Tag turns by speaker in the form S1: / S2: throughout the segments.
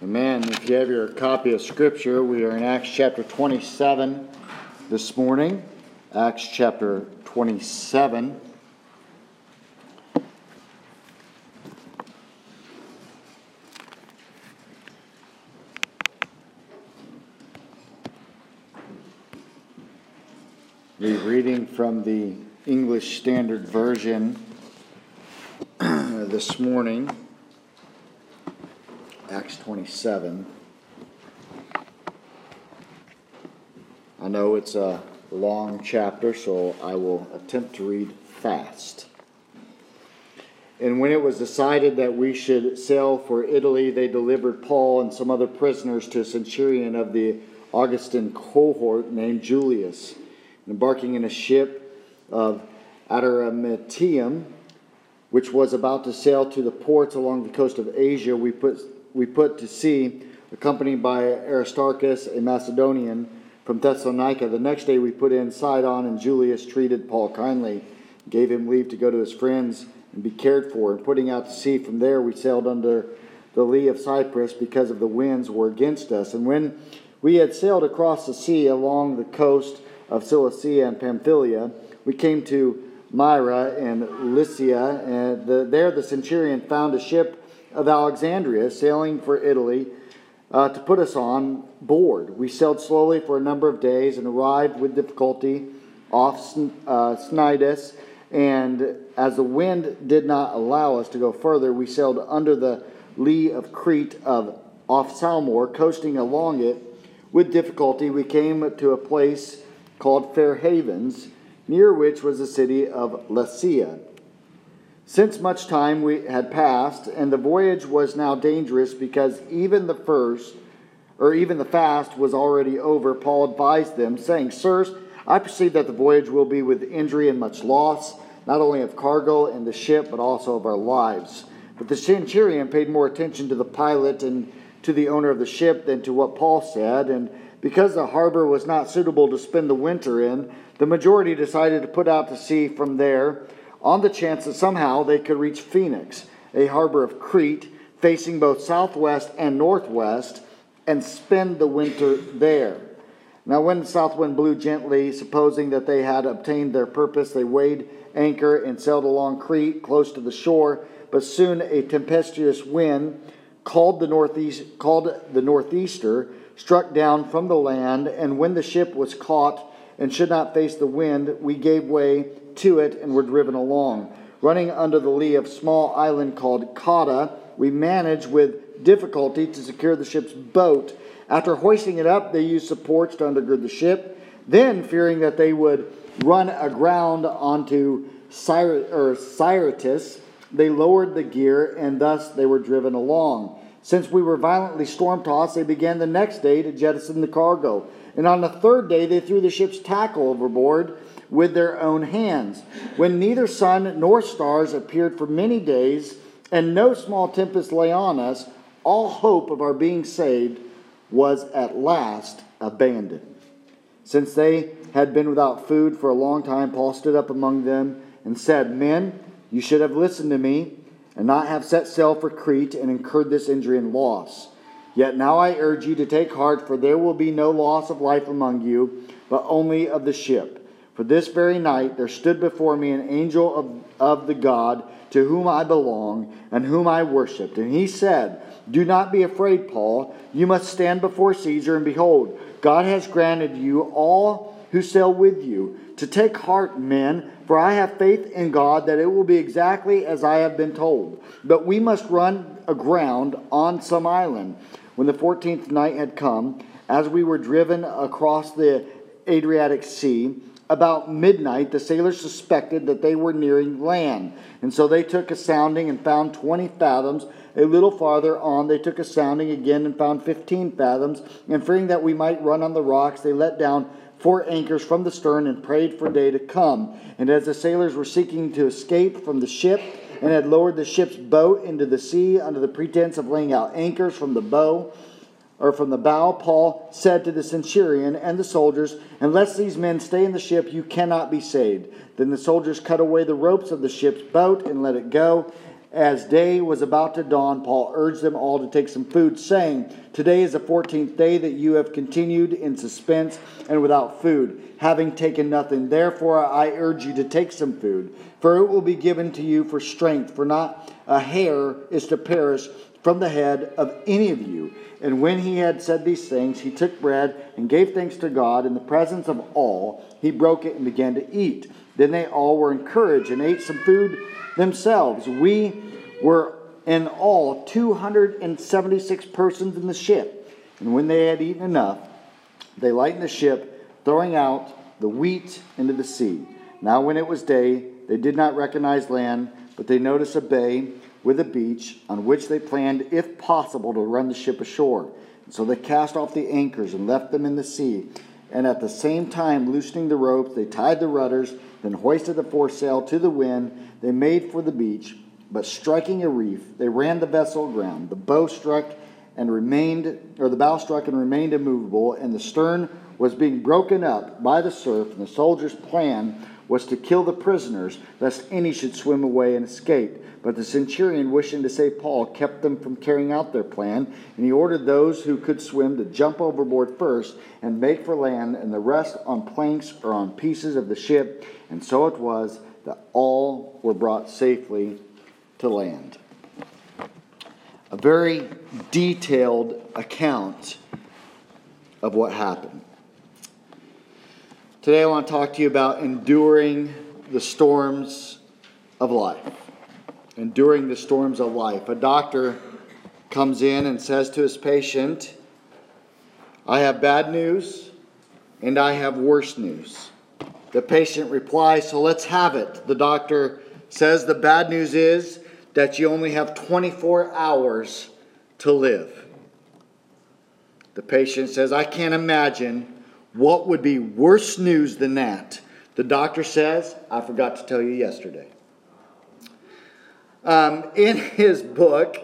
S1: Amen. If you have your copy of Scripture, we are in Acts chapter 27 this morning. Acts chapter 27. We're reading from the English Standard Version this morning. Acts 27. I know it's a long chapter, so I will attempt to read fast. And when it was decided that we should sail for Italy, they delivered Paul and some other prisoners to a centurion of the Augustan cohort named Julius. Embarking in a ship of Adramyttium, which was about to sail to the ports along the coast of Asia, we put we put to sea, accompanied by Aristarchus, a Macedonian from Thessalonica. The next day we put in Sidon, and Julius treated Paul kindly, gave him leave to go to his friends and be cared for. And putting out to sea from there, we sailed under the lee of Cyprus because of the winds were against us. And when we had sailed across the sea along the coast of Cilicia and Pamphylia, we came to Myra and Lycia, and the, there the centurion found a ship of Alexandria, sailing for Italy, uh, to put us on board. We sailed slowly for a number of days and arrived with difficulty off uh, Cnidus. And as the wind did not allow us to go further, we sailed under the lee of Crete of off Salmone, coasting along it. With difficulty, we came to a place called Fair Havens, near which was the city of Lasea. Since much time we had passed, and the voyage was now dangerous because even the first, or even the fast, was already over, Paul advised them, saying, Sirs, I perceive that the voyage will be with injury and much loss, not only of cargo and the ship, but also of our lives. But the centurion paid more attention to the pilot and to the owner of the ship than to what Paul said, and because the harbor was not suitable to spend the winter in, the majority decided to put out to sea from there on the chance that somehow they could reach Phoenix, a harbor of Crete facing both southwest and northwest, and spend the winter there. Now, when the south wind blew gently, supposing that they had obtained their purpose, they weighed anchor and sailed along Crete close to the shore. But soon a tempestuous wind, called the northeast, called the northeaster, struck down from the land. And when the ship was caught and should not face the wind, we gave way to it and were driven along. Running under the lee of a small island called Cauda, we managed with difficulty to secure the ship's boat. After hoisting it up, they used supports to undergird the ship. Then, fearing that they would run aground onto Syrtis, they lowered the gear, and thus they were driven along. Since we were violently storm tossed, they began the next day to jettison the cargo. And on the third day, they threw the ship's tackle overboard with their own hands. When neither sun nor stars appeared for many days, and no small tempest lay on us, all hope of our being saved was at last abandoned. Since they had been without food for a long time, Paul stood up among them and said, Men, you should have listened to me and not have set sail for Crete and incurred this injury and loss. Yet now I urge you to take heart, for there will be no loss of life among you, but only of the ship. For this very night there stood before me an angel of, of the God to whom I belong and whom I worshipped. And he said, Do not be afraid, Paul. You must stand before Caesar, and behold, God has granted you all who sail with you to take heart, men, for I have faith in God that it will be exactly as I have been told. But we must run aground on some island. When the fourteenth night had come, as we were driven across the Adriatic Sea, about midnight, the sailors suspected that they were nearing land. And so they took a sounding and found 20 fathoms. A little farther on, they took a sounding again and found 15 fathoms. And fearing that we might run on the rocks, they let down four anchors from the stern and prayed for day to come. And as the sailors were seeking to escape from the ship and had lowered the ship's boat into the sea under the pretense of laying out anchors from the bow, or from the bow, Paul said to the centurion and the soldiers, Unless these men stay in the ship, you cannot be saved. Then the soldiers cut away the ropes of the ship's boat and let it go. As day was about to dawn, Paul urged them all to take some food, saying, Today is the fourteenth day that you have continued in suspense and without food, having taken nothing. Therefore, I urge you to take some food, for it will be given to you for strength, for not a hair is to perish from the head of any of you. And when he had said these things, he took bread and gave thanks to God in the presence of all. He broke it and began to eat. Then they all were encouraged and ate some food themselves. We were in all 276 persons in the ship. And when they had eaten enough, they lightened the ship, throwing out the wheat into the sea. Now, when it was day, they did not recognize land, but they noticed a bay with a beach on which they planned, if possible, to run the ship ashore. So they cast off the anchors and left them in the sea. And at the same time, loosening the ropes, they tied the rudders, then hoisted the foresail to the wind. They made for the beach, but striking a reef, they ran the vessel aground. The bow struck and remained, or the bow struck and remained immovable, and the stern was being broken up by the surf. And the soldiers' plan was to kill the prisoners, lest any should swim away and escape. But the centurion, wishing to save Paul, kept them from carrying out their plan, and he ordered those who could swim to jump overboard first and make for land, and the rest on planks or on pieces of the ship. And so it was that all were brought safely to land. A very detailed account of what happened. Today, I want to talk to you about enduring the storms of life enduring the storms of life. A doctor comes in and says to his patient, I have bad news and I have worse news. The patient replies, So let's have it. The doctor says, The bad news is that you only have 24 hours to live. The patient says, I can't imagine what would be worse news than that. The doctor says, I forgot to tell you yesterday. Um, in his book,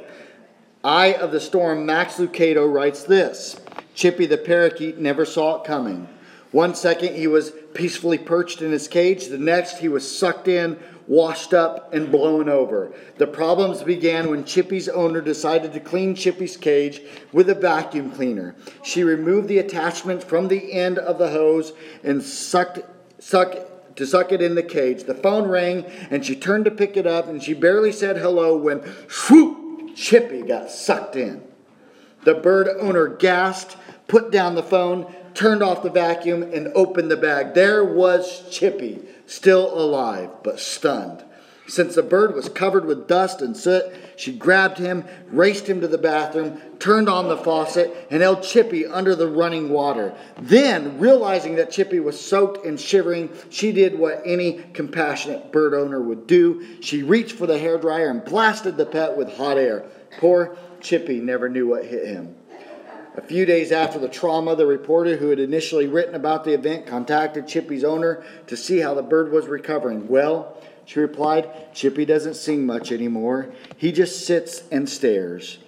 S1: Eye of the Storm, Max Lucado writes this Chippy the parakeet never saw it coming. One second he was peacefully perched in his cage, the next he was sucked in, washed up, and blown over. The problems began when Chippy's owner decided to clean Chippy's cage with a vacuum cleaner. She removed the attachment from the end of the hose and sucked, sucked to suck it in the cage. The phone rang and she turned to pick it up and she barely said hello when swoop, Chippy got sucked in. The bird owner gasped, put down the phone, turned off the vacuum, and opened the bag. There was Chippy, still alive but stunned. Since the bird was covered with dust and soot, she grabbed him, raced him to the bathroom, turned on the faucet, and held Chippy under the running water. Then, realizing that Chippy was soaked and shivering, she did what any compassionate bird owner would do. She reached for the hairdryer and blasted the pet with hot air. Poor Chippy never knew what hit him. A few days after the trauma, the reporter who had initially written about the event contacted Chippy's owner to see how the bird was recovering. Well, she replied, Chippy doesn't sing much anymore. He just sits and stares.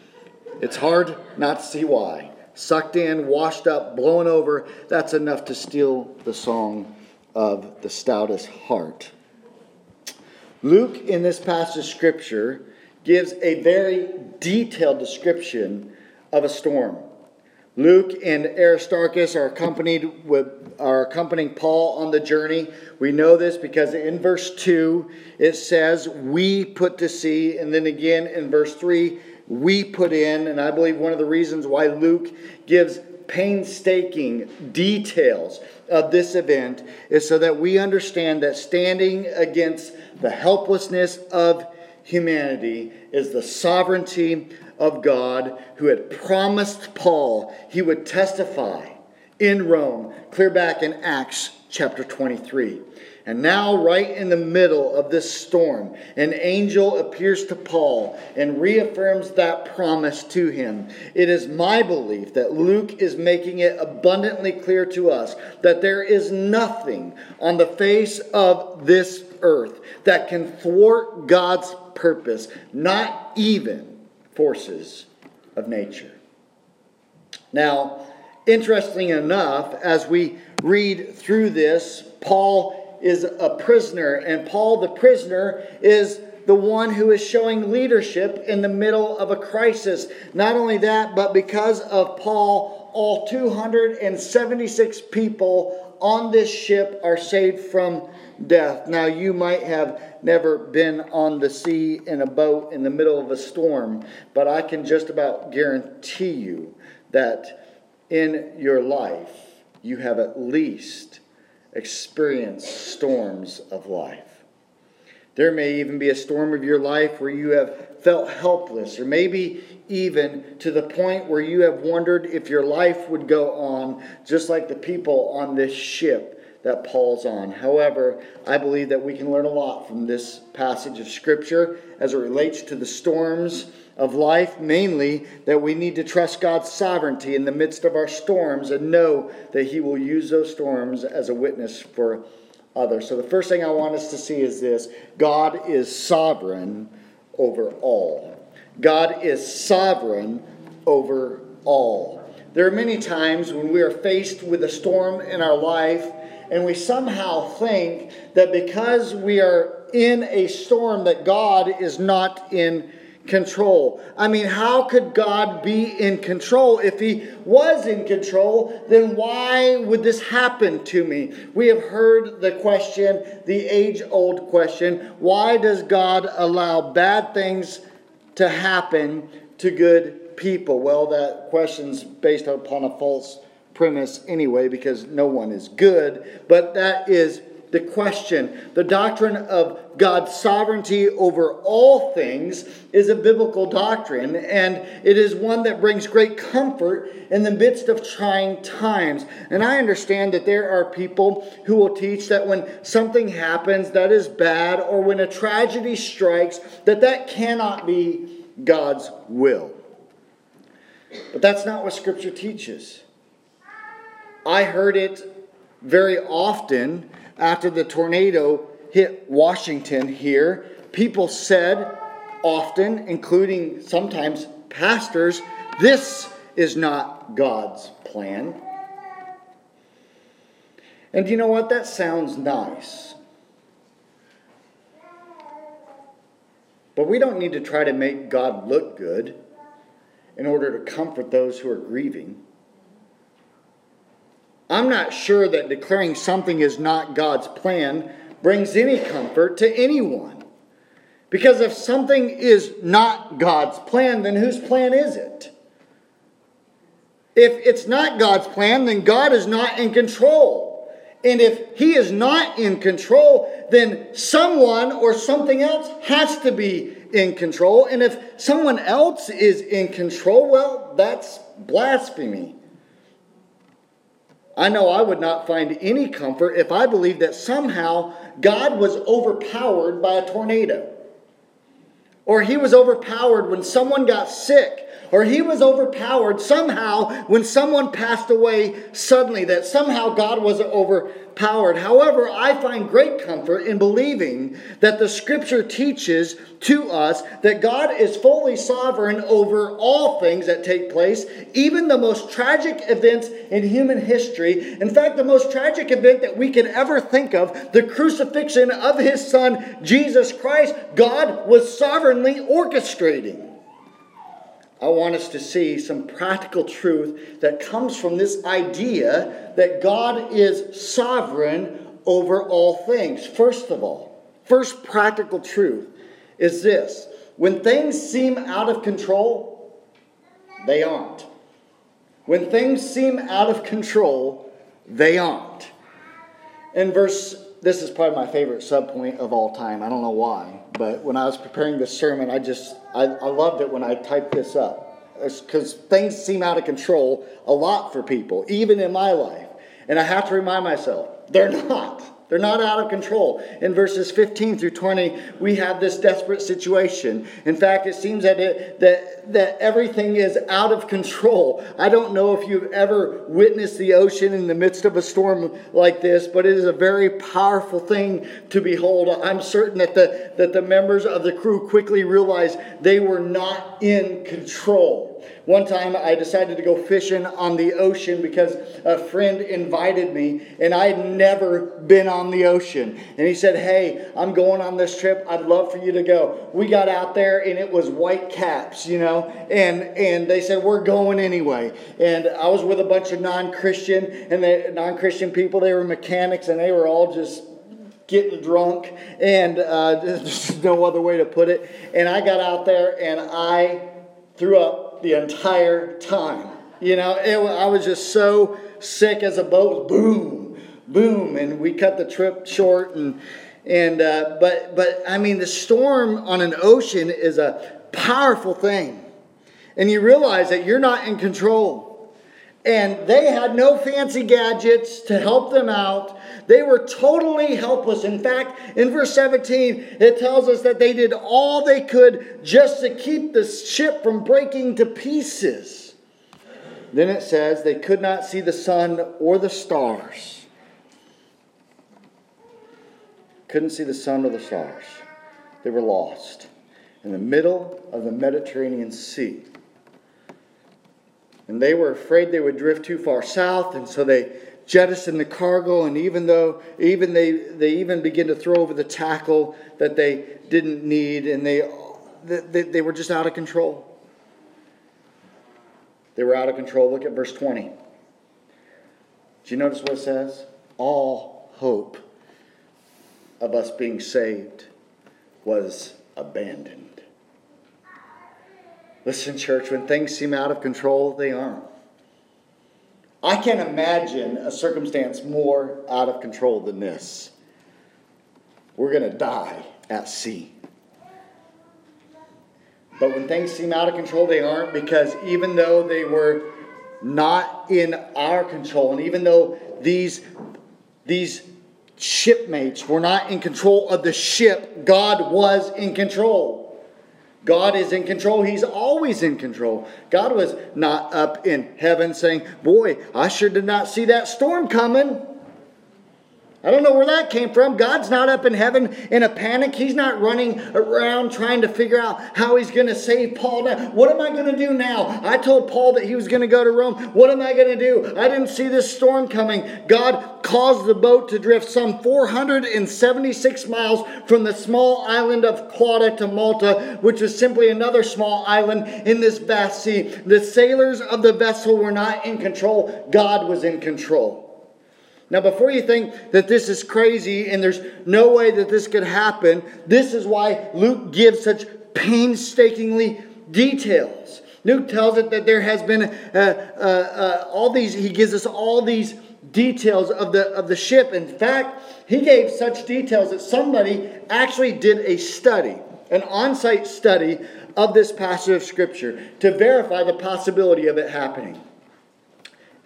S1: It's hard not to see why. Sucked in, washed up, blown over, that's enough to steal the song of the stoutest heart. Luke, in this passage of scripture, gives a very detailed description of a storm. Luke and Aristarchus are accompanied with are accompanying Paul on the journey. We know this because in verse 2 it says we put to sea and then again in verse 3 we put in and I believe one of the reasons why Luke gives painstaking details of this event is so that we understand that standing against the helplessness of humanity is the sovereignty of God who had promised Paul he would testify in Rome, clear back in Acts chapter 23. And now, right in the middle of this storm, an angel appears to Paul and reaffirms that promise to him. It is my belief that Luke is making it abundantly clear to us that there is nothing on the face of this earth that can thwart God's purpose, not even forces of nature. Now, interesting enough, as we read through this, Paul is a prisoner, and Paul the prisoner is the one who is showing leadership in the middle of a crisis. Not only that, but because of Paul, all 276 people on this ship are saved from death. Now, you might have never been on the sea in a boat in the middle of a storm, but I can just about guarantee you that in your life, you have at least experienced storms of life. There may even be a storm of your life where you have felt helpless, or maybe even to the point where you have wondered if your life would go on just like the people on this ship that Paul's on. However, I believe that we can learn a lot from this passage of Scripture as it relates to the storms of life, mainly that we need to trust God's sovereignty in the midst of our storms and know that He will use those storms as a witness for others. So, the first thing I want us to see is this God is sovereign over all. God is sovereign over all. There are many times when we are faced with a storm in our life and we somehow think that because we are in a storm that God is not in control. I mean, how could God be in control? If he was in control, then why would this happen to me? We have heard the question, the age-old question, why does God allow bad things to happen to good people? Well, that question's based upon a false premise anyway, because no one is good, but that is the question. The doctrine of God's sovereignty over all things is a biblical doctrine, and it is one that brings great comfort in the midst of trying times. And I understand that there are people who will teach that when something happens that is bad, or when a tragedy strikes, that that cannot be God's will. But that's not what Scripture teaches. I heard it very often after the tornado hit Washington here. People said often, including sometimes pastors, this is not God's plan. And you know what? That sounds nice. But we don't need to try to make God look good in order to comfort those who are grieving. I'm not sure that declaring something is not God's plan brings any comfort to anyone. Because if something is not God's plan, then whose plan is it? If it's not God's plan, then God is not in control. And if He is not in control, then someone or something else has to be in control. And if someone else is in control, well, that's blasphemy. I know I would not find any comfort if I believed that somehow God was overpowered by a tornado. Or he was overpowered when someone got sick. Or he was overpowered somehow when someone passed away suddenly, that somehow God was overpowered. However, I find great comfort in believing that the scripture teaches to us that God is fully sovereign over all things that take place, even the most tragic events in human history. In fact, the most tragic event that we can ever think of, the crucifixion of his son, Jesus Christ, God was sovereignly orchestrating. I want us to see some practical truth that comes from this idea that God is sovereign over all things. First of all, first practical truth is this when things seem out of control, they aren't. When things seem out of control, they aren't. In verse, this is probably my favorite subpoint of all time. I don't know why, but when I was preparing this sermon, I just, I, I loved it when I typed this up because things seem out of control a lot for people, even in my life. And I have to remind myself, they're not. They're not out of control. In verses 15 through 20, we have this desperate situation. In fact, it seems that, it, that, that everything is out of control. I don't know if you've ever witnessed the ocean in the midst of a storm like this, but it is a very powerful thing to behold. I'm certain that the, that the members of the crew quickly realized they were not in control.
S2: One time I decided to go fishing on the ocean because a friend invited me and I had never been on the ocean. And he said, Hey, I'm going on this trip. I'd love for you to go. We got out there and it was white caps, you know, and, and they said, We're going anyway. And I was with a bunch of non Christian and non Christian people. They were mechanics and they were all just getting drunk, and uh, there's no other way to put it. And I got out there and I threw up the entire time. You know, it, I was just so sick as a boat. Boom, boom, and we cut the trip short. And and uh, but but I mean, the storm on an ocean is a powerful thing, and you realize that you're not in control. And they had no fancy gadgets to help them out. They were totally helpless. In fact, in verse 17, it tells us that they did all they could just to keep the ship from breaking to pieces. Then it says they could not see the sun or the stars. Couldn't see the sun or the stars. They were lost in the middle of the Mediterranean Sea. And they were afraid they would drift too far south, and so they jettisoned the cargo. And even though, even they, they even begin to throw over the tackle that they didn't need, and they, they, they were just out of control. They were out of control. Look at verse 20. Do you notice what it says? All hope of us being saved was abandoned. Listen, church, when things seem out of control, they aren't. I can't imagine a circumstance more out of control than this. We're going to die at sea. But when things seem out of control, they aren't because even though they were not in our control, and even though these, these shipmates were not in control of the ship, God was in control. God is in control. He's always in control. God was not up in heaven saying, Boy, I sure did not see that storm coming. I don't know where that came from. God's not up in heaven in a panic. He's not running around trying to figure out how he's going to save Paul. Now, what am I going to do now? I told Paul that he was going to go to Rome. What am I going to do? I didn't see this storm coming. God caused the boat to drift some 476 miles from the small island of Clauda to Malta, which was simply another small island in this vast sea. The sailors of the vessel were not in control. God was in control. Now, before you think that this is crazy and there's no way that this could happen, this is why Luke gives such painstakingly details. Luke tells it that there has been uh, uh, uh, all these, he gives us all these details of the, of the ship. In fact, he gave such details that somebody actually did a study, an on site study of this passage of Scripture to verify the possibility of it happening.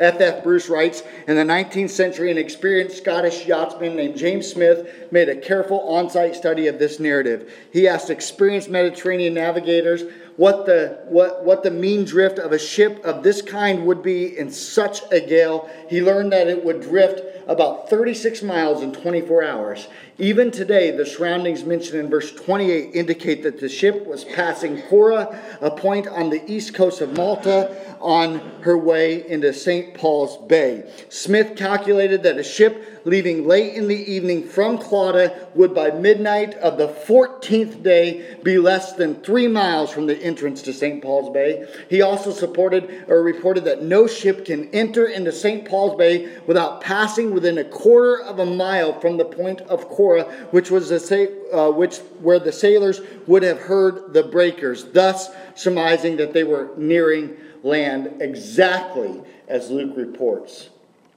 S2: F.F. Bruce writes In the 19th century, an experienced Scottish yachtsman named James Smith made a careful on site study of this narrative. He asked experienced Mediterranean navigators what the, what, what the mean drift of a ship of this kind would be in such a gale. He learned that it would drift about 36 miles in 24 hours. Even today, the soundings mentioned in verse 28 indicate that the ship was passing Koura, a point on the east coast of Malta, on her way into St. Paul's Bay. Smith calculated that a ship leaving late in the evening from Clauda would by midnight of the 14th day be less than three miles from the entrance to St. Paul's Bay. He also supported or reported that no ship can enter into St. Paul's Bay without passing within a quarter of a mile from the point of Koura, which was the uh, which where the sailors would have heard the breakers, thus surmising that they were nearing land exactly as Luke reports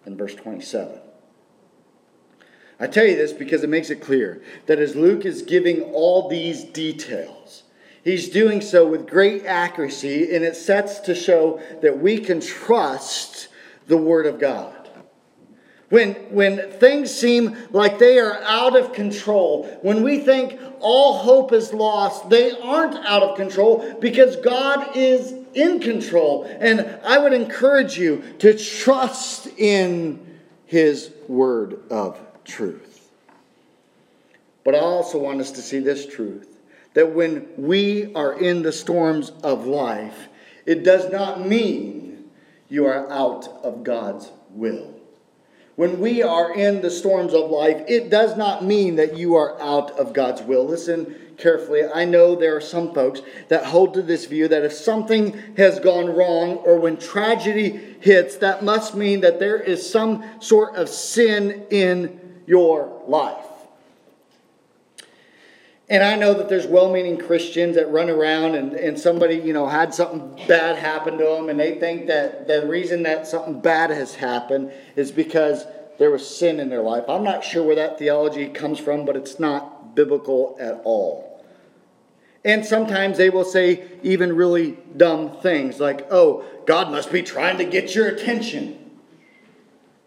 S2: in verse 27. I tell you this because it makes it clear that as Luke is giving all these details, he's doing so with great accuracy, and it sets to show that we can trust the Word of God. When, when things seem like they are out of control, when we think all hope is lost, they aren't out of control because God is in control. And I would encourage you to trust in His word of truth. But I also want us to see this truth that when we are in the storms of life, it does not mean you are out of God's will. When we are in the storms of life, it does not mean that you are out of God's will. Listen carefully. I know there are some folks that hold to this view that if something has gone wrong or when tragedy hits, that must mean that there is some sort of sin in your life. And I know that there's well meaning Christians that run around and, and somebody, you know, had something bad happen to them, and they think that the reason that something bad has happened is because there was sin in their life. I'm not sure where that theology comes from, but it's not biblical at all. And sometimes they will say even really dumb things like, oh, God must be trying to get your attention.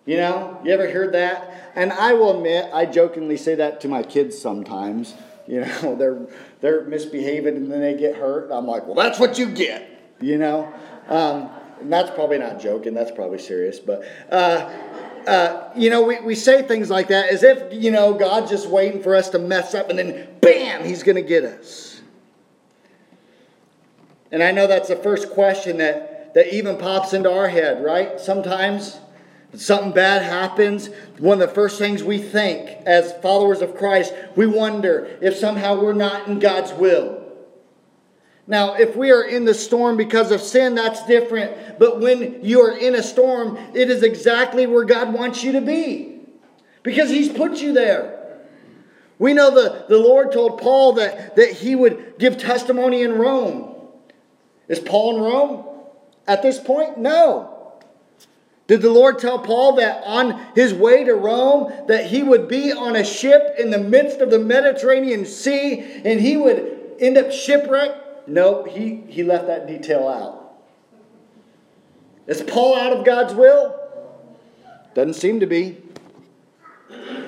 S2: You know, you ever heard that? And I will admit, I jokingly say that to my kids sometimes. You know, they're they're misbehaving and then they get hurt. I'm like, well, that's what you get. You know, um, and that's probably not joking. That's probably serious. But uh, uh, you know, we, we say things like that as if you know God's just waiting for us to mess up and then bam, He's going to get us. And I know that's the first question that that even pops into our head, right? Sometimes something bad happens, one of the first things we think as followers of Christ, we wonder if somehow we're not in God's will. Now, if we are in the storm because of sin, that's different. But when you are in a storm, it is exactly where God wants you to be because He's put you there. We know the, the Lord told Paul that, that he would give testimony in Rome. Is Paul in Rome at this point? No. Did the Lord tell Paul that on his way to Rome that he would be on a ship in the midst of the Mediterranean Sea and he would end up shipwrecked? No, he, he left that detail out. Is Paul out of God's will? Doesn't seem to be.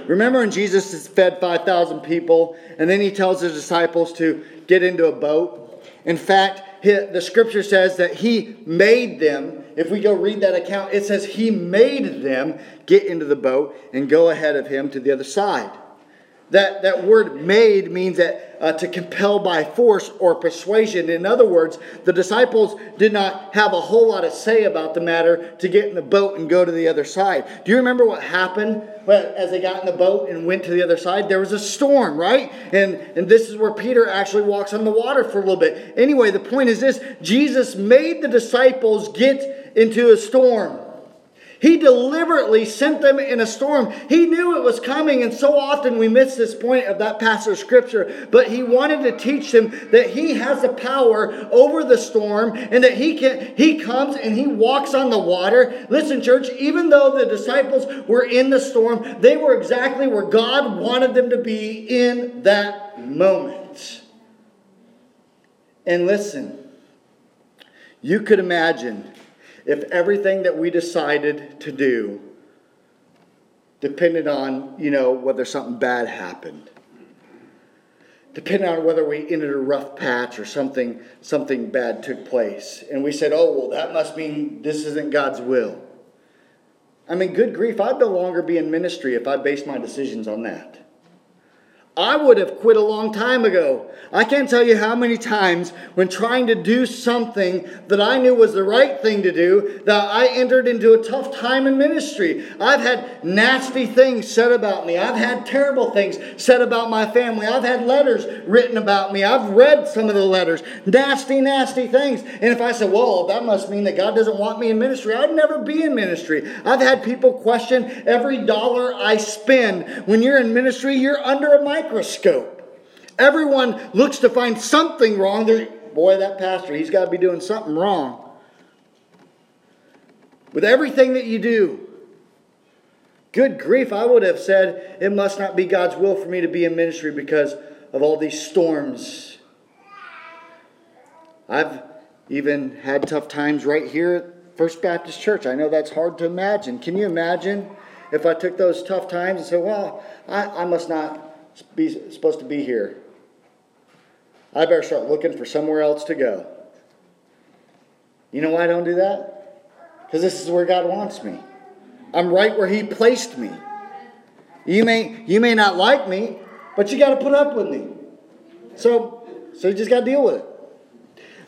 S2: Remember when Jesus fed 5,000 people and then he tells his disciples to get into a boat? In fact, the scripture says that he made them. If we go read that account, it says he made them get into the boat and go ahead of him to the other side. That, that word made means that uh, to compel by force or persuasion. In other words, the disciples did not have a whole lot of say about the matter to get in the boat and go to the other side. Do you remember what happened as they got in the boat and went to the other side? There was a storm, right? And, and this is where Peter actually walks on the water for a little bit. Anyway, the point is this Jesus made the disciples get into a storm. He deliberately sent them in a storm. He knew it was coming, and so often we miss this point of that passage of scripture. But he wanted to teach them that he has the power over the storm and that he can he comes and he walks on the water. Listen, church, even though the disciples were in the storm, they were exactly where God wanted them to be in that moment. And listen, you could imagine if everything that we decided to do depended on, you know, whether something bad happened. Depending on whether we entered a rough patch or something, something bad took place. And we said, oh, well, that must mean this isn't God's will. I mean, good grief, I'd no longer be in ministry if I based my decisions on that. I would have quit a long time ago. I can't tell you how many times when trying to do something that I knew was the right thing to do that I entered into a tough time in ministry. I've had nasty things said about me. I've had terrible things said about my family. I've had letters written about me. I've read some of the letters. Nasty, nasty things. And if I said, well, that must mean that God doesn't want me in ministry, I'd never be in ministry. I've had people question every dollar I spend. When you're in ministry, you're under a microscope microscope. Everyone looks to find something wrong. They're, boy, that pastor, he's got to be doing something wrong. With everything that you do, good grief, I would have said it must not be God's will for me to be in ministry because of all these storms. I've even had tough times right here at First Baptist Church. I know that's hard to imagine. Can you imagine if I took those tough times and said, well, I, I must not be, supposed to be here. I better start looking for somewhere else to go. You know why I don't do that? Because this is where God wants me. I'm right where He placed me. You may, you may not like me, but you got to put up with me. So, so you just got to deal with it.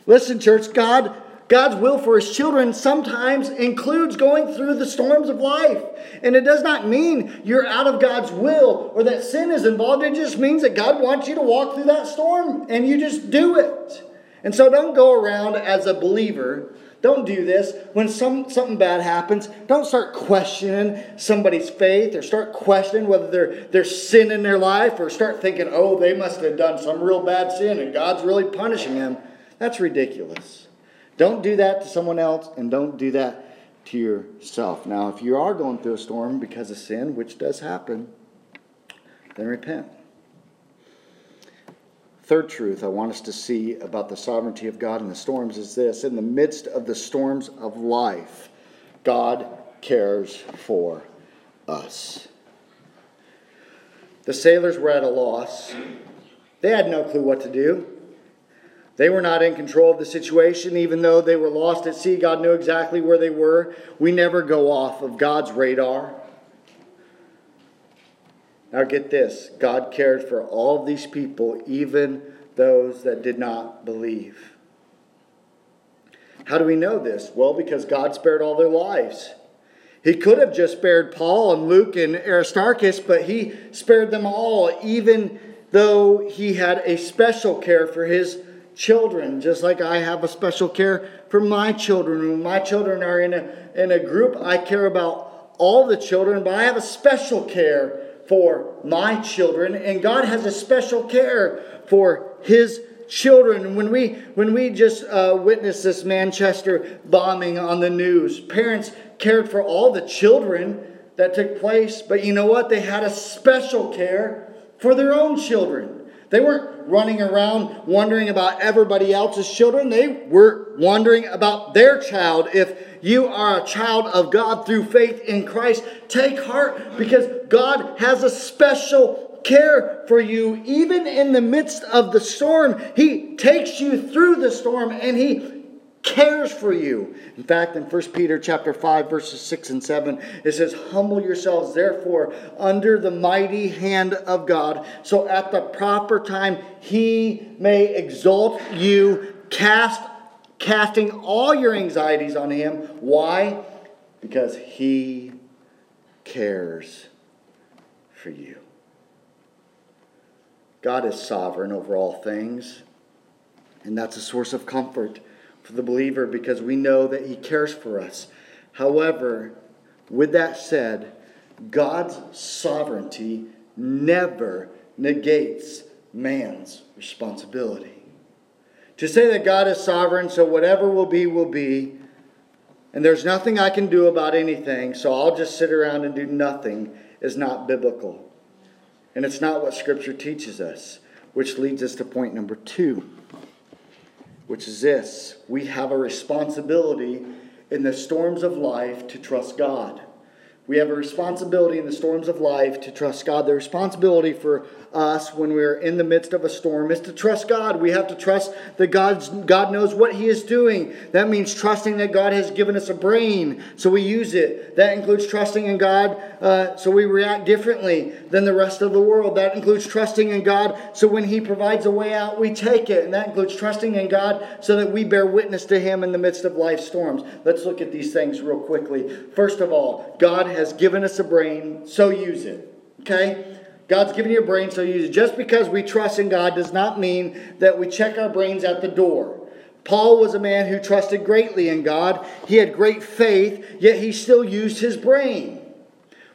S2: Listen, church, God God's will for his children sometimes includes going through the storms of life. And it does not mean you're out of God's will or that sin is involved. It just means that God wants you to walk through that storm and you just do it. And so don't go around as a believer don't do this. When some, something bad happens, don't start questioning somebody's faith or start questioning whether they're, they're sin in their life or start thinking, oh, they must have done some real bad sin and God's really punishing them. That's ridiculous. Don't do that to someone else and don't do that to yourself. Now, if you are going through a storm because of sin, which does happen, then repent. Third truth I want us to see about the sovereignty of God in the storms is this in the midst of the storms of life, God cares for us. The sailors were at a loss. They had no clue what to do. They were not in control of the situation, even though they were lost at sea. God knew exactly where they were. We never go off of God's radar. Now, get this God cared for all of these people, even those that did not believe. How do we know this? Well, because God spared all their lives. He could have just spared Paul and Luke and Aristarchus, but he spared them all, even though he had a special care for his children, just like I have a special care for my children. When my children are in a, in a group, I care about all the children, but I have a special care for my children, and God has a special care for His children. When we when we just uh, witnessed this Manchester bombing on the news, parents cared for all the children that took place, but you know what? They had a special care for their own children. They weren't running around wondering about everybody else's children. They were wondering about their child. If you are a child of God through faith in Christ, take heart because God has a special care for you even in the midst of the storm. He takes you through the storm and he cares for you. In fact, in 1 Peter chapter 5 verses 6 and 7, it says, "Humble yourselves therefore under the mighty hand of God, so at the proper time he may exalt you, cast casting all your anxieties on him. Why? Because he cares for you." God is sovereign over all things, and that's a source of comfort for the believer because we know that He cares for us. However, with that said, God's sovereignty never negates man's responsibility. To say that God is sovereign, so whatever will be, will be, and there's nothing I can do about anything, so I'll just sit around and do nothing, is not biblical. And it's not what Scripture teaches us, which leads us to point number two which is this we have a responsibility in the storms of life to trust God. We have a responsibility in the storms of life to trust God. The responsibility for us when we're in the midst of a storm is to trust God. We have to trust that God's, God knows what He is doing. That means trusting that God has given us a brain, so we use it. That includes trusting in God, uh, so we react differently than the rest of the world. That includes trusting in God, so when He provides a way out, we take it. And that includes trusting in God so that we bear witness to Him in the midst of life storms. Let's look at these things real quickly. First of all, God has given us a brain, so use it. Okay? God's given you a brain, so use it. Just because we trust in God does not mean that we check our brains at the door. Paul was a man who trusted greatly in God. He had great faith, yet he still used his brain.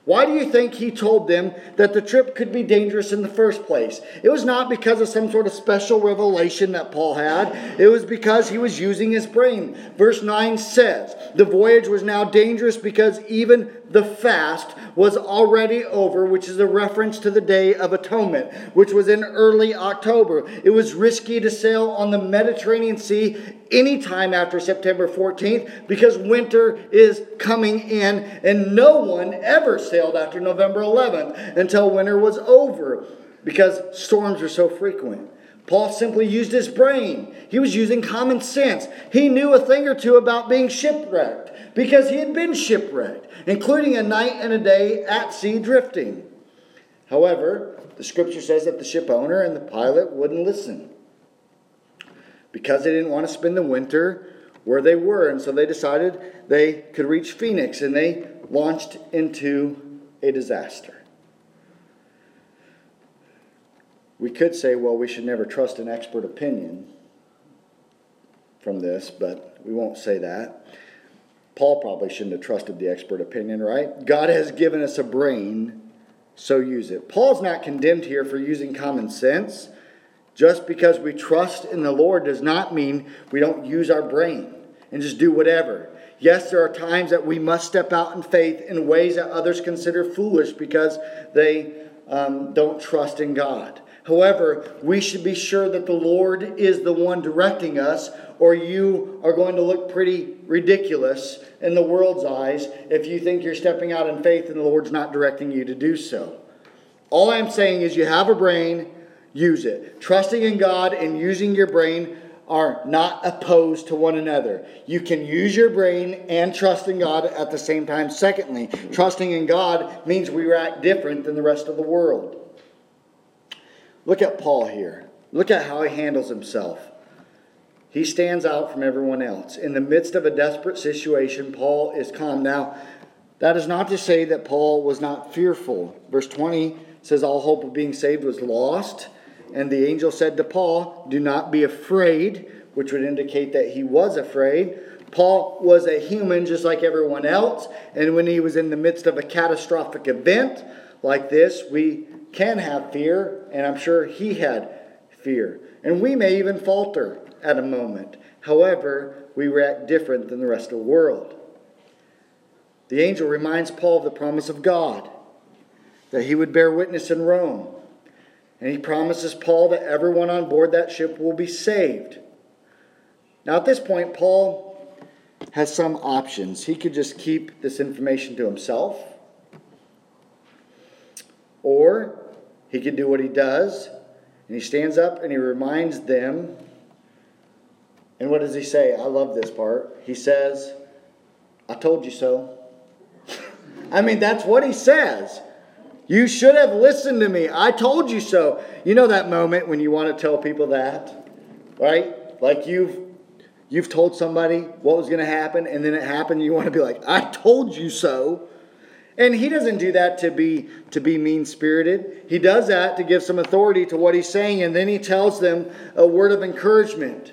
S2: Why do you think he told them that the trip could be dangerous in the first place? It was not because of some sort of special revelation that Paul had. It was because he was using his brain. Verse 9 says, The voyage was now dangerous because even the fast was already over, which is a reference to the Day of Atonement, which was in early October. It was risky to sail on the Mediterranean Sea anytime after September 14th because winter is coming in, and no one ever sailed after November 11th until winter was over because storms are so frequent. Paul simply used his brain. He was using common sense. He knew a thing or two about being shipwrecked because he had been shipwrecked, including a night and a day at sea drifting. However, the scripture says that the ship owner and the pilot wouldn't listen because they didn't want to spend the winter where they were. And so they decided they could reach Phoenix and they launched into a disaster. We could say, well, we should never trust an expert opinion from this, but we won't say that. Paul probably shouldn't have trusted the expert opinion, right? God has given us a brain, so use it. Paul's not condemned here for using common sense. Just because we trust in the Lord does not mean we don't use our brain and just do whatever. Yes, there are times that we must step out in faith in ways that others consider foolish because they um, don't trust in God. However, we should be sure that the Lord is the one directing us, or you are going to look pretty ridiculous in the world's eyes if you think you're stepping out in faith and the Lord's not directing you to do so. All I'm saying is you have a brain, use it. Trusting in God and using your brain are not opposed to one another. You can use your brain and trust in God at the same time. Secondly, trusting in God means we act different than the rest of the world. Look at Paul here. Look at how he handles himself. He stands out from everyone else. In the midst of a desperate situation, Paul is calm. Now, that is not to say that Paul was not fearful. Verse 20 says, All hope of being saved was lost. And the angel said to Paul, Do not be afraid, which would indicate that he was afraid. Paul was a human just like everyone else. And when he was in the midst of a catastrophic event like this, we can have fear, and I'm sure he had fear. And we may even falter at a moment. However, we react different than the rest of the world. The angel reminds Paul of the promise of God that he would bear witness in Rome. And he promises Paul that everyone on board that ship will be saved. Now, at this point, Paul has some options. He could just keep this information to himself, or he could do what he does, and he stands up and he reminds them. And what does he say? I love this part. He says, I told you so. I mean, that's what he says. You should have listened to me. I told you so. You know that moment when you want to tell people that, right? Like you've you've told somebody what was going to happen and then it happened you want to be like, "I told you so." And he doesn't do that to be to be mean-spirited. He does that to give some authority to what he's saying and then he tells them a word of encouragement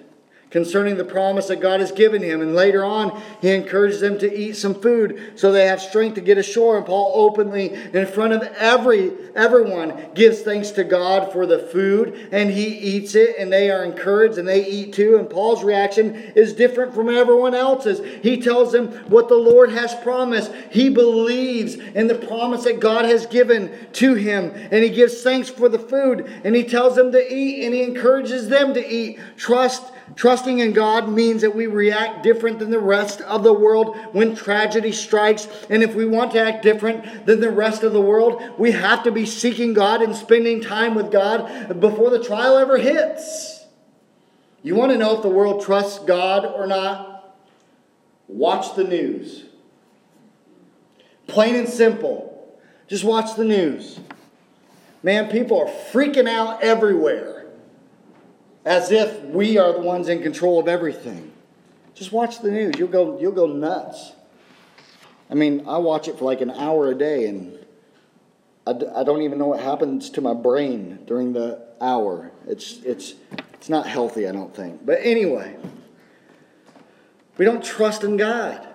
S2: concerning the promise that God has given him. And later on, he encourages them to eat some food so they have strength to get ashore. And Paul openly, in front of every everyone, gives thanks to God for the food, and he eats it, and they are encouraged, and they eat too. And Paul's reaction is different from everyone else's. He tells them what the Lord has promised. He believes in the promise that God has given to him, and he gives thanks for the food, and he tells them to eat, and he encourages them to eat. Trust Trusting in God means that we react different than the rest of the world when tragedy strikes. And if we want to act different than the rest of the world, we have to be seeking God and spending time with God before the trial ever hits. You want to know if the world trusts God or not? Watch the news. Plain and simple. Just watch the news. Man, people are freaking out everywhere as if we are the ones in control of everything. Just watch the news. You'll go, you'll go nuts. I mean, I watch it for like an hour a day, and I d- I don't even know what happens to my brain during the hour. It's, it's, it's not healthy, I don't think. But anyway, we don't trust in God.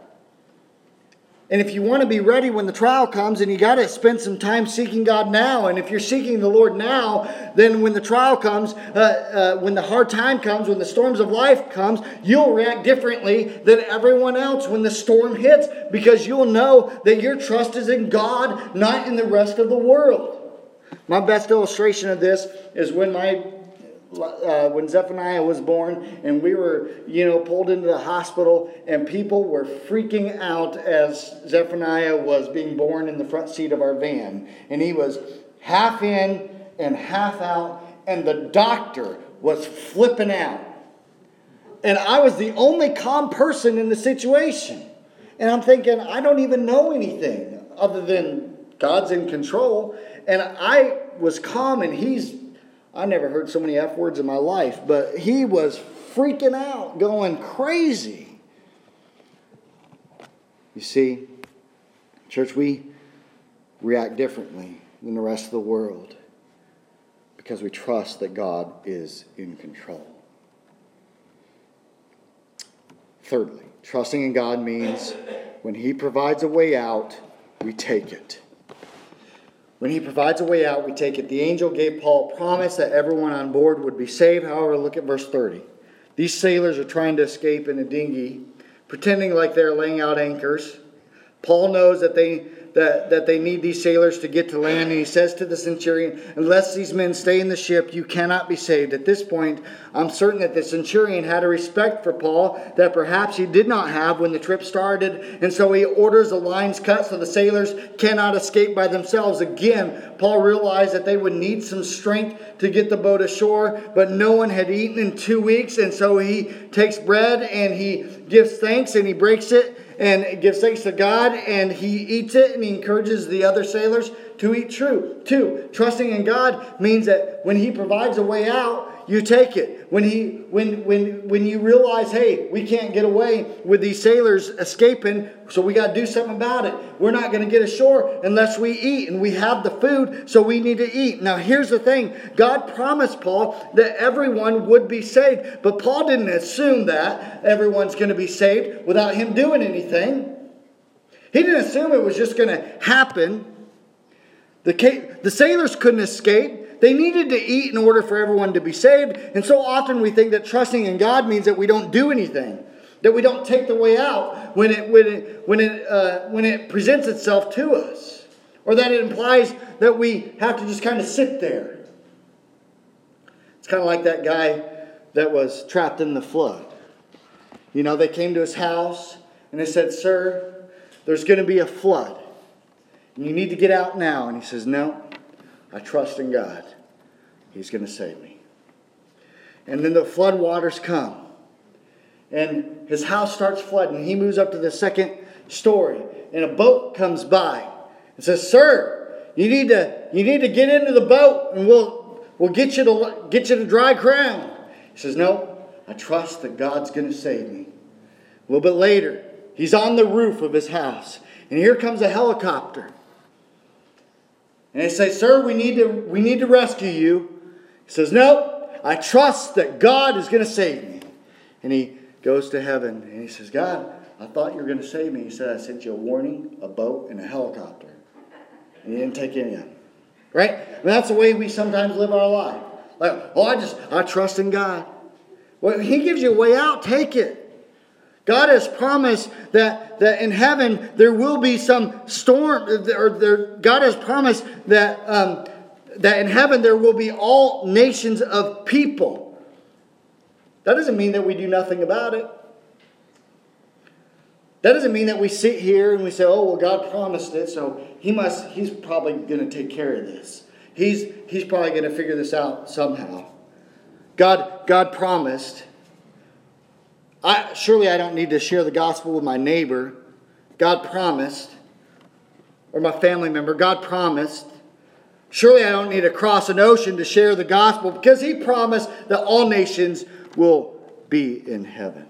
S2: And if you want to be ready when the trial comes, and you got to spend some time seeking God now. And if you're seeking the Lord now, then when the trial comes, uh, uh, when the hard time comes, when the storms of life comes, you'll react differently than everyone else when the storm hits, because you'll know that your trust is in God, not in the rest of the world. My best illustration of this is when my uh, when Zephaniah was born, and we were, you know, pulled into the hospital, and people were freaking out as Zephaniah was being born in the front seat of our van. And he was half in and half out, and the doctor was flipping out. And I was the only calm person in the situation. And I'm thinking, I don't even know anything other than God's in control. And I was calm, and he's I never heard so many F words in my life, but he was freaking out, going crazy.
S1: You see, church, we react differently than the rest of the world because we trust that God is in control. Thirdly, trusting in God means when He provides a way out, we take it. When He provides a way out, we take it. The angel gave Paul a promise that everyone on board would be saved. However, look at verse 30. These sailors are trying to escape in a dinghy, pretending like they're laying out anchors. Paul knows that they that, that they need these sailors to get to land. And he says to the centurion, Unless these men stay in the ship, you cannot be saved. At this point, I'm certain that the centurion had a respect for Paul that perhaps he did not have when the trip started. And so he orders the lines cut so the sailors cannot escape by themselves. Again, Paul realized that they would need some strength to get the boat ashore, but no one had eaten in two weeks. And so he takes bread and he gives thanks and he breaks it and gives thanks to God and he eats it and he encourages the other sailors to eat true. Two, trusting in God means that when he provides a way out, you take it. When he when when when you realize, hey, we can't get away with these sailors escaping, so we got to do something about it. We're not going to get ashore unless we eat, and we have the food, so we need to eat. Now, here's the thing: God promised Paul that everyone would be saved, but Paul didn't assume that everyone's going to be saved without him doing anything. He didn't assume it was just going to happen. The, the sailors couldn't escape. They needed to eat in order for everyone to be saved. And so often we think that trusting in God means that we don't do anything, that we don't take the way out when it, when it, when it, uh, when it presents itself to us, or that it implies that we have to just kind of sit there. It's kind of like that guy that was trapped in the flood. You know, they came to his house and they said, Sir, there's going to be a flood. And you need to get out now. And he says, No, I trust in God. He's going to save me. And then the flood waters come. And his house starts flooding. He moves up to the second story. And a boat comes by and says, Sir, you need to, you need to get into the boat and we'll, we'll get, you to, get you to dry ground. He says, No, I trust that God's going to save me. A little bit later, he's on the roof of his house. And here comes a helicopter. And they say, Sir, we need to, we need to rescue you. He says, No, I trust that God is going to save me. And he goes to heaven and he says, God, I thought you were going to save me. He said, I sent you a warning, a boat, and a helicopter. And he didn't take any of them. Right? And that's the way we sometimes live our life. Like, oh, I just, I trust in God. Well, he gives you a way out, take it. God has promised that, that in heaven there will be some storm, or there, God has promised that, um, that in heaven there will be all nations of people. That doesn't mean that we do nothing about it. That doesn't mean that we sit here and we say, oh, well, God promised it, so he must, he's probably going to take care of this. He's, he's probably going to figure this out somehow. God, God promised I, surely I don't need to share the gospel with my neighbor. God promised. Or my family member. God promised. Surely I don't need to cross an ocean to share the gospel because He promised that all nations will be in heaven.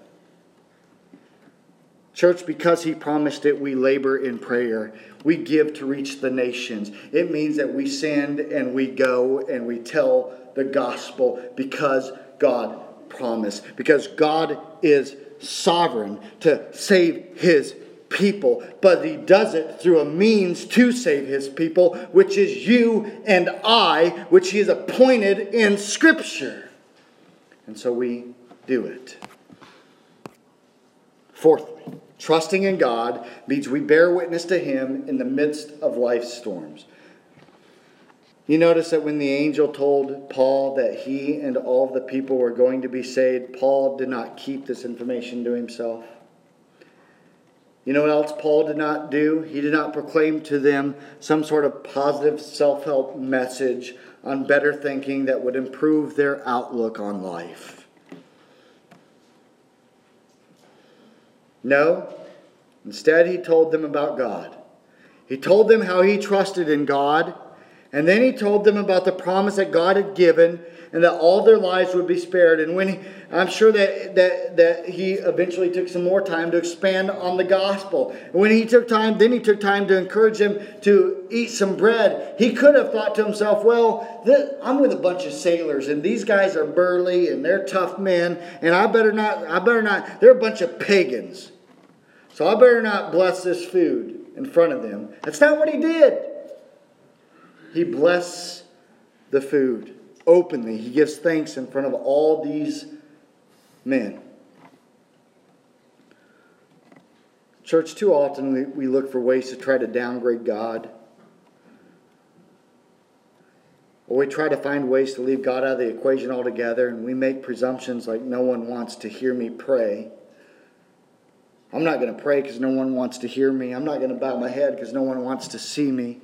S1: Church, because He promised it, we labor in prayer. We give to reach the nations. It means that we send and we go and we tell the gospel because God promise because God is sovereign to save his people, but he does it through a means to save his people, which is you and I, which he has appointed in Scripture. And so we do it. Fourthly, trusting in God means we bear witness to him in the midst of life's storms. You notice that when the angel told Paul that he and all the people were going to be saved, Paul did not keep this information to himself. You know what else Paul did not do? He did not proclaim to them some sort of positive self help message on better thinking that would improve their outlook on life. No, instead, he told them about God. He told them how he trusted in God
S2: And then he told them about the promise that God had given and that all their lives would be spared. And when he, I'm sure that, that, that he eventually took some more time to expand on the gospel. And when he took time, then he took time to encourage them to eat some bread. He could have thought to himself, well, I'm with a bunch of sailors, and these guys are burly and they're tough men, and I better not, I better not, they're a bunch of pagans. So I better not bless this food in front of them. That's not what he did. He blessed the food openly. He gives thanks in front of all these men. Church, too often we look for ways to try to downgrade God. Or we try to find ways to leave God out of the equation altogether, and we make presumptions like no one wants to hear me pray. I'm not going to pray because no one wants to hear me. I'm not going to bow my head because no one wants to see me.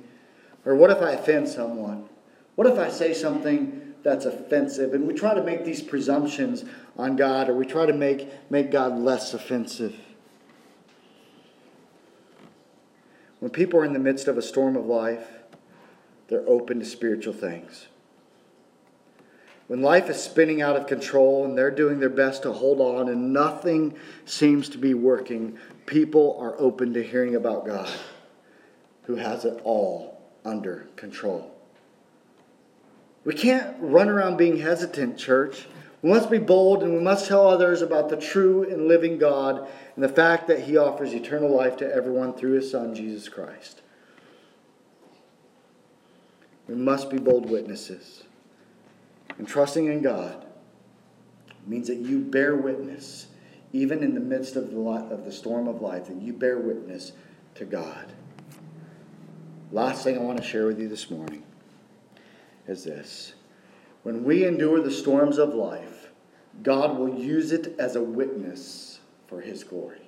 S2: Or what if I offend someone? What if I say something that's offensive. And we try to make these presumptions on God, or we try to make, make God less offensive. When people are in the midst of a storm of life, they're open to spiritual things. When life is spinning out of control and they're doing their best to hold on and nothing seems to be working, people are open to hearing about God who has it all under control. We can't run around being hesitant, church. We must be bold and we must tell others about the true and living God and the fact that He offers eternal life to everyone through His Son, Jesus Christ. We must be bold witnesses. And trusting in God means that you bear witness, even in the midst of the, storm of life, that you bear witness to God. Last thing I want to share with you this morning is this when we endure the storms of life, God will use it as a witness for His glory.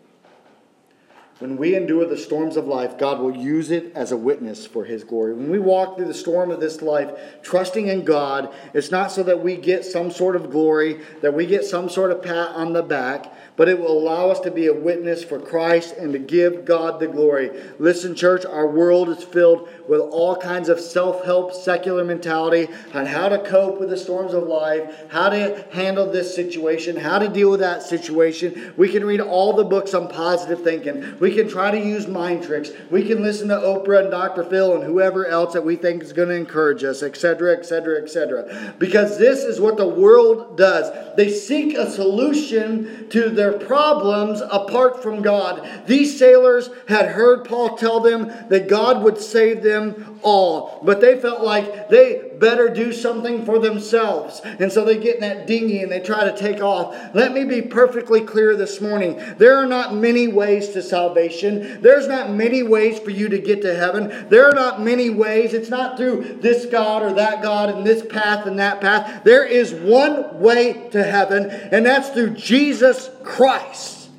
S2: When we endure the storms of life, God will use it as a witness for His glory. When we walk through the storm of this life, trusting in God, it's not so that we get some sort of glory, that we get some sort of pat on the back, but it will allow us to be a witness for Christ and to give God the glory. Listen, church, our world is filled with all kinds of self help, secular mentality on how to cope with the storms of life, how to handle this situation, how to deal with that situation. We can read all the books on positive thinking. We can try to use mind tricks. We can listen to Oprah and Dr. Phil and whoever else that we think is going to encourage us, etc., etc., etc. Because this is what the world does. They seek a solution to their problems apart from God. These sailors had heard Paul tell them that God would save them all, but they felt like they better do something for themselves. And so they get in that dinghy and they try to take off. Let me be perfectly clear this morning. There are not many ways to salvation. There's not many ways for you to get to heaven. There are not many ways. It's not through this God or that God and this path and that path. There is one way to heaven, and that's through Jesus Christ.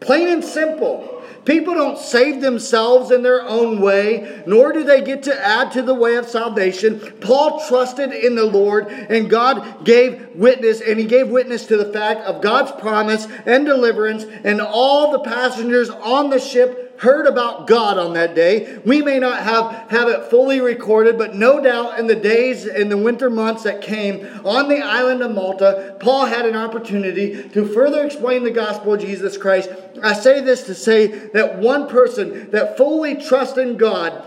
S2: Plain and simple. People don't save themselves in their own way, nor do they get to add to the way of salvation. Paul trusted in the Lord, and God gave witness, and he gave witness to the fact of God's promise and deliverance, and all the passengers on the ship heard about God on that day. We may not have, have it fully recorded, but no doubt in the days, in the winter months that came on the island of Malta, Paul had an opportunity to further explain the gospel of Jesus Christ. I say this to say that one person that fully trusts in God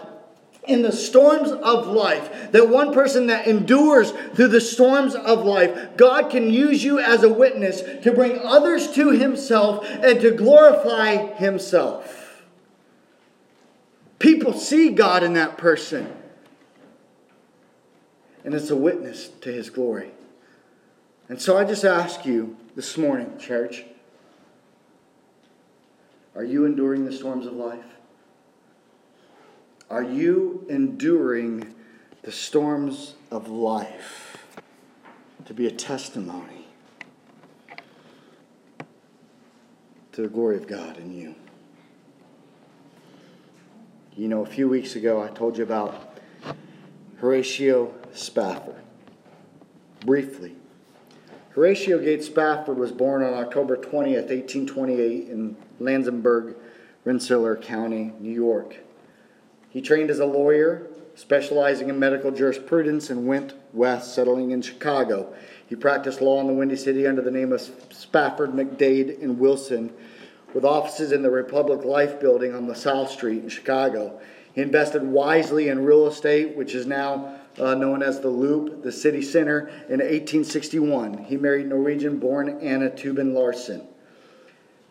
S2: in the storms of life, that one person that endures through the storms of life, God can use you as a witness to bring others to Himself and to glorify Himself. People see God in that person. And it's a witness to his glory. And so I just ask you this morning, church are you enduring the storms of life? Are you enduring the storms of life to be a testimony to the glory of God in you? You know, a few weeks ago I told you about Horatio Spafford. Briefly, Horatio Gates Spafford was born on October 20th, 1828, in Lansingburgh, Rensselaer County, New York. He trained as a lawyer specializing in medical jurisprudence, and went west, settling in Chicago. He practiced law in the Windy City under the name of Spafford, McDaid, and Wilson, with offices in the Republic Life Building on LaSalle Street in Chicago. He invested wisely in real estate, which is now uh, known as the Loop, the city center, in 1861. He married Norwegian born Anna Tubin Larsen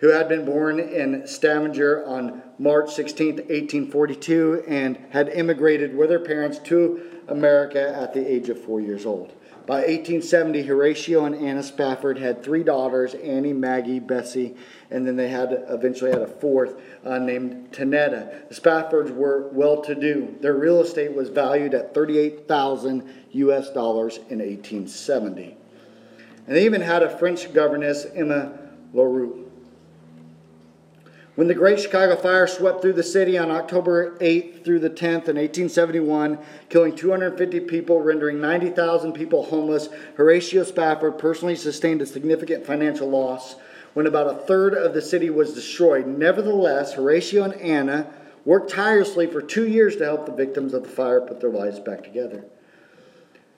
S2: who had been born in Stavanger on March 16, 1842, and had immigrated with her parents to America at the age of four years old. By 1870, Horatio and Anna Spafford had three daughters, Annie, Maggie, Bessie, and then they had eventually had a fourth uh, named Tanetta. The Spaffords were well-to-do. Their real estate was valued at 38,000 U.S. dollars in 1870. And they even had a French governess, Emma Leroux. When the Great Chicago Fire swept through the city on October 8th through the 10th in 1871, killing 250 people, rendering 90,000 people homeless, Horatio Spafford personally sustained a significant financial loss when about a third of the city was destroyed. Nevertheless, Horatio and Anna worked tirelessly for two years to help the victims of the fire put their lives back together.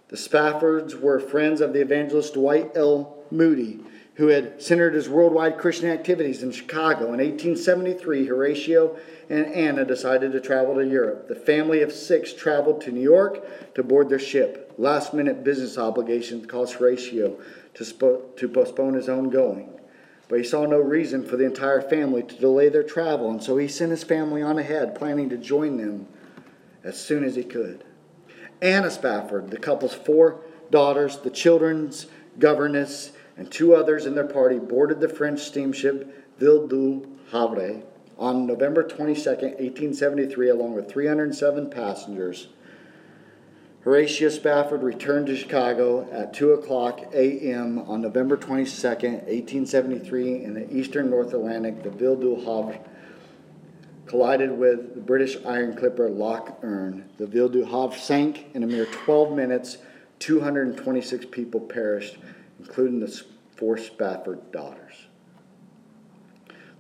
S2: The Spaffords were friends of the evangelist Dwight L. Moody who had centered his worldwide Christian activities in Chicago. In 1873, Horatio and Anna decided to travel to Europe. The family of six traveled to New York to board their ship. Last minute business obligations caused Horatio to, spo- to postpone his own going. But he saw no reason for the entire family to delay their travel, and so he sent his family on ahead, planning to join them as soon as he could. Anna Spafford, the couple's four daughters, the children's governess, and two others in their party boarded the French steamship Ville du Havre on November 22, 1873, along with 307 passengers. Horatio Spafford returned to Chicago at 2 o'clock a.m. on November 22, 1873, in the eastern North Atlantic. The Ville du Havre collided with the British iron clipper Loch Earn. The Ville du Havre sank in a mere 12 minutes. 226 people perished including the four Spafford daughters.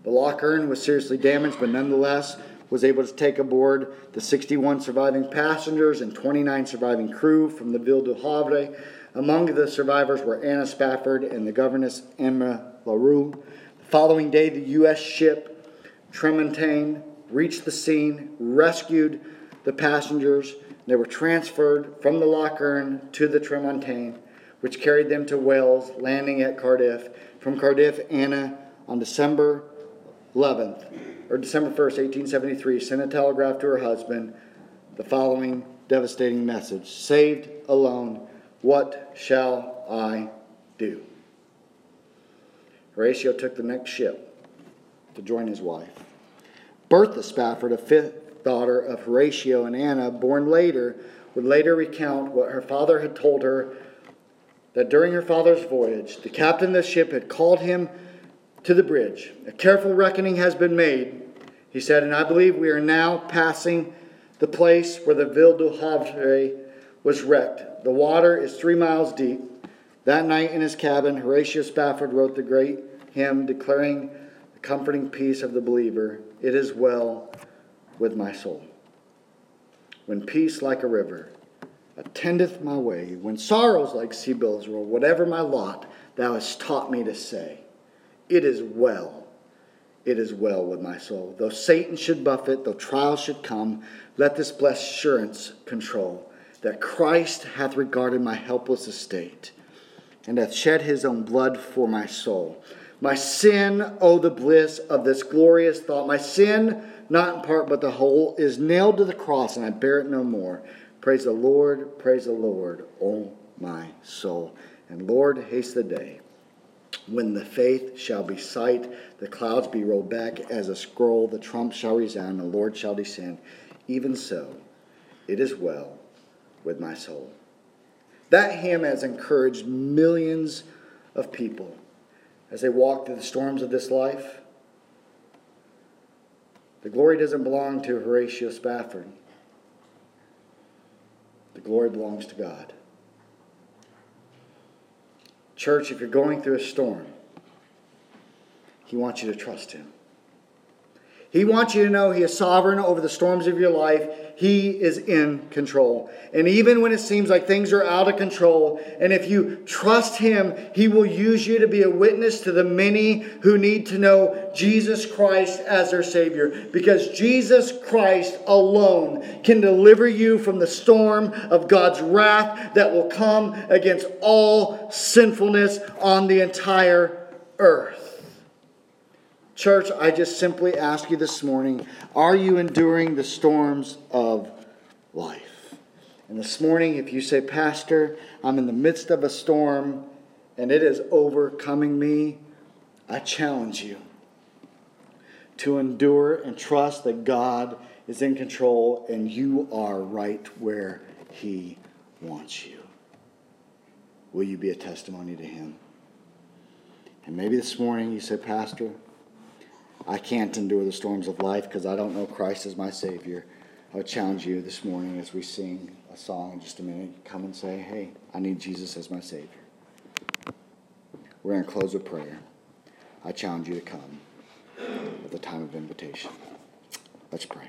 S2: The Loch Earn was seriously damaged, but nonetheless was able to take aboard the 61 surviving passengers and 29 surviving crew from the Ville du Havre. Among the survivors were Anna Spafford and the governess Emma LaRue. The following day, the U.S. ship Trimountain reached the scene, rescued the passengers. They were transferred from the Loch Earn to the Trimountain which carried them to Wales, landing at Cardiff. From Cardiff, Anna, on December 11th, or December 1st, 1873, sent a telegraph to her husband the following devastating message Saved alone, what shall I do? Horatio took the next ship to join his wife. Bertha Spafford, a fifth daughter of Horatio and Anna, born later, would later recount what her father had told her that during her father's voyage, the captain of the ship had called him to the bridge. A careful reckoning has been made, he said, and I believe we are now passing the place where the Ville du Havre was wrecked. The water is three miles deep. That night in his cabin, Horatio Spafford wrote the great hymn declaring the comforting peace of the believer It is well with my soul. When peace like a river attendeth my way, when sorrows like sea billows roll, whatever my lot, thou hast taught me to say, It is well, it is well with my soul. Though Satan should buffet, though trials should come, let this blessed assurance control that Christ hath regarded my helpless estate and hath shed his own blood for my soul. My sin, oh, the bliss of this glorious thought. My sin, not in part but the whole, is nailed to the cross, and I bear it no more. Praise the Lord, praise the Lord, O my soul. And Lord, haste the day when the faith shall be sight, the clouds be rolled back as a scroll, the trump shall resound, the Lord shall descend. Even so, it is well with my soul. That hymn has encouraged millions of people as they walk through the storms of this life. The glory doesn't belong to Horatio Spafford. Glory belongs to God. Church, if you're going through a storm, He wants you to trust Him. He wants you to know He is sovereign over the storms of your life. He is in control. And even when it seems like things are out of control, and if you trust Him, He will use you to be a witness to the many who need to know Jesus Christ as their Savior. Because Jesus Christ alone can deliver you from the storm of God's wrath that will come against all sinfulness on the entire earth. Church, I just simply ask you this morning are you enduring the storms of life? And this morning, if you say, Pastor, I'm in the midst of a storm and it is overcoming me, I challenge you to endure and trust that God is in control and you are right where He wants you. Will you be a testimony to Him? And maybe this morning you say, Pastor, I can't endure the storms of life because I don't know Christ as my Savior. I would challenge you this morning as we sing a song in just a minute. Come and say, Hey, I need Jesus as my Savior. We're going to close with prayer. I challenge you to come at the time of invitation. Let's pray.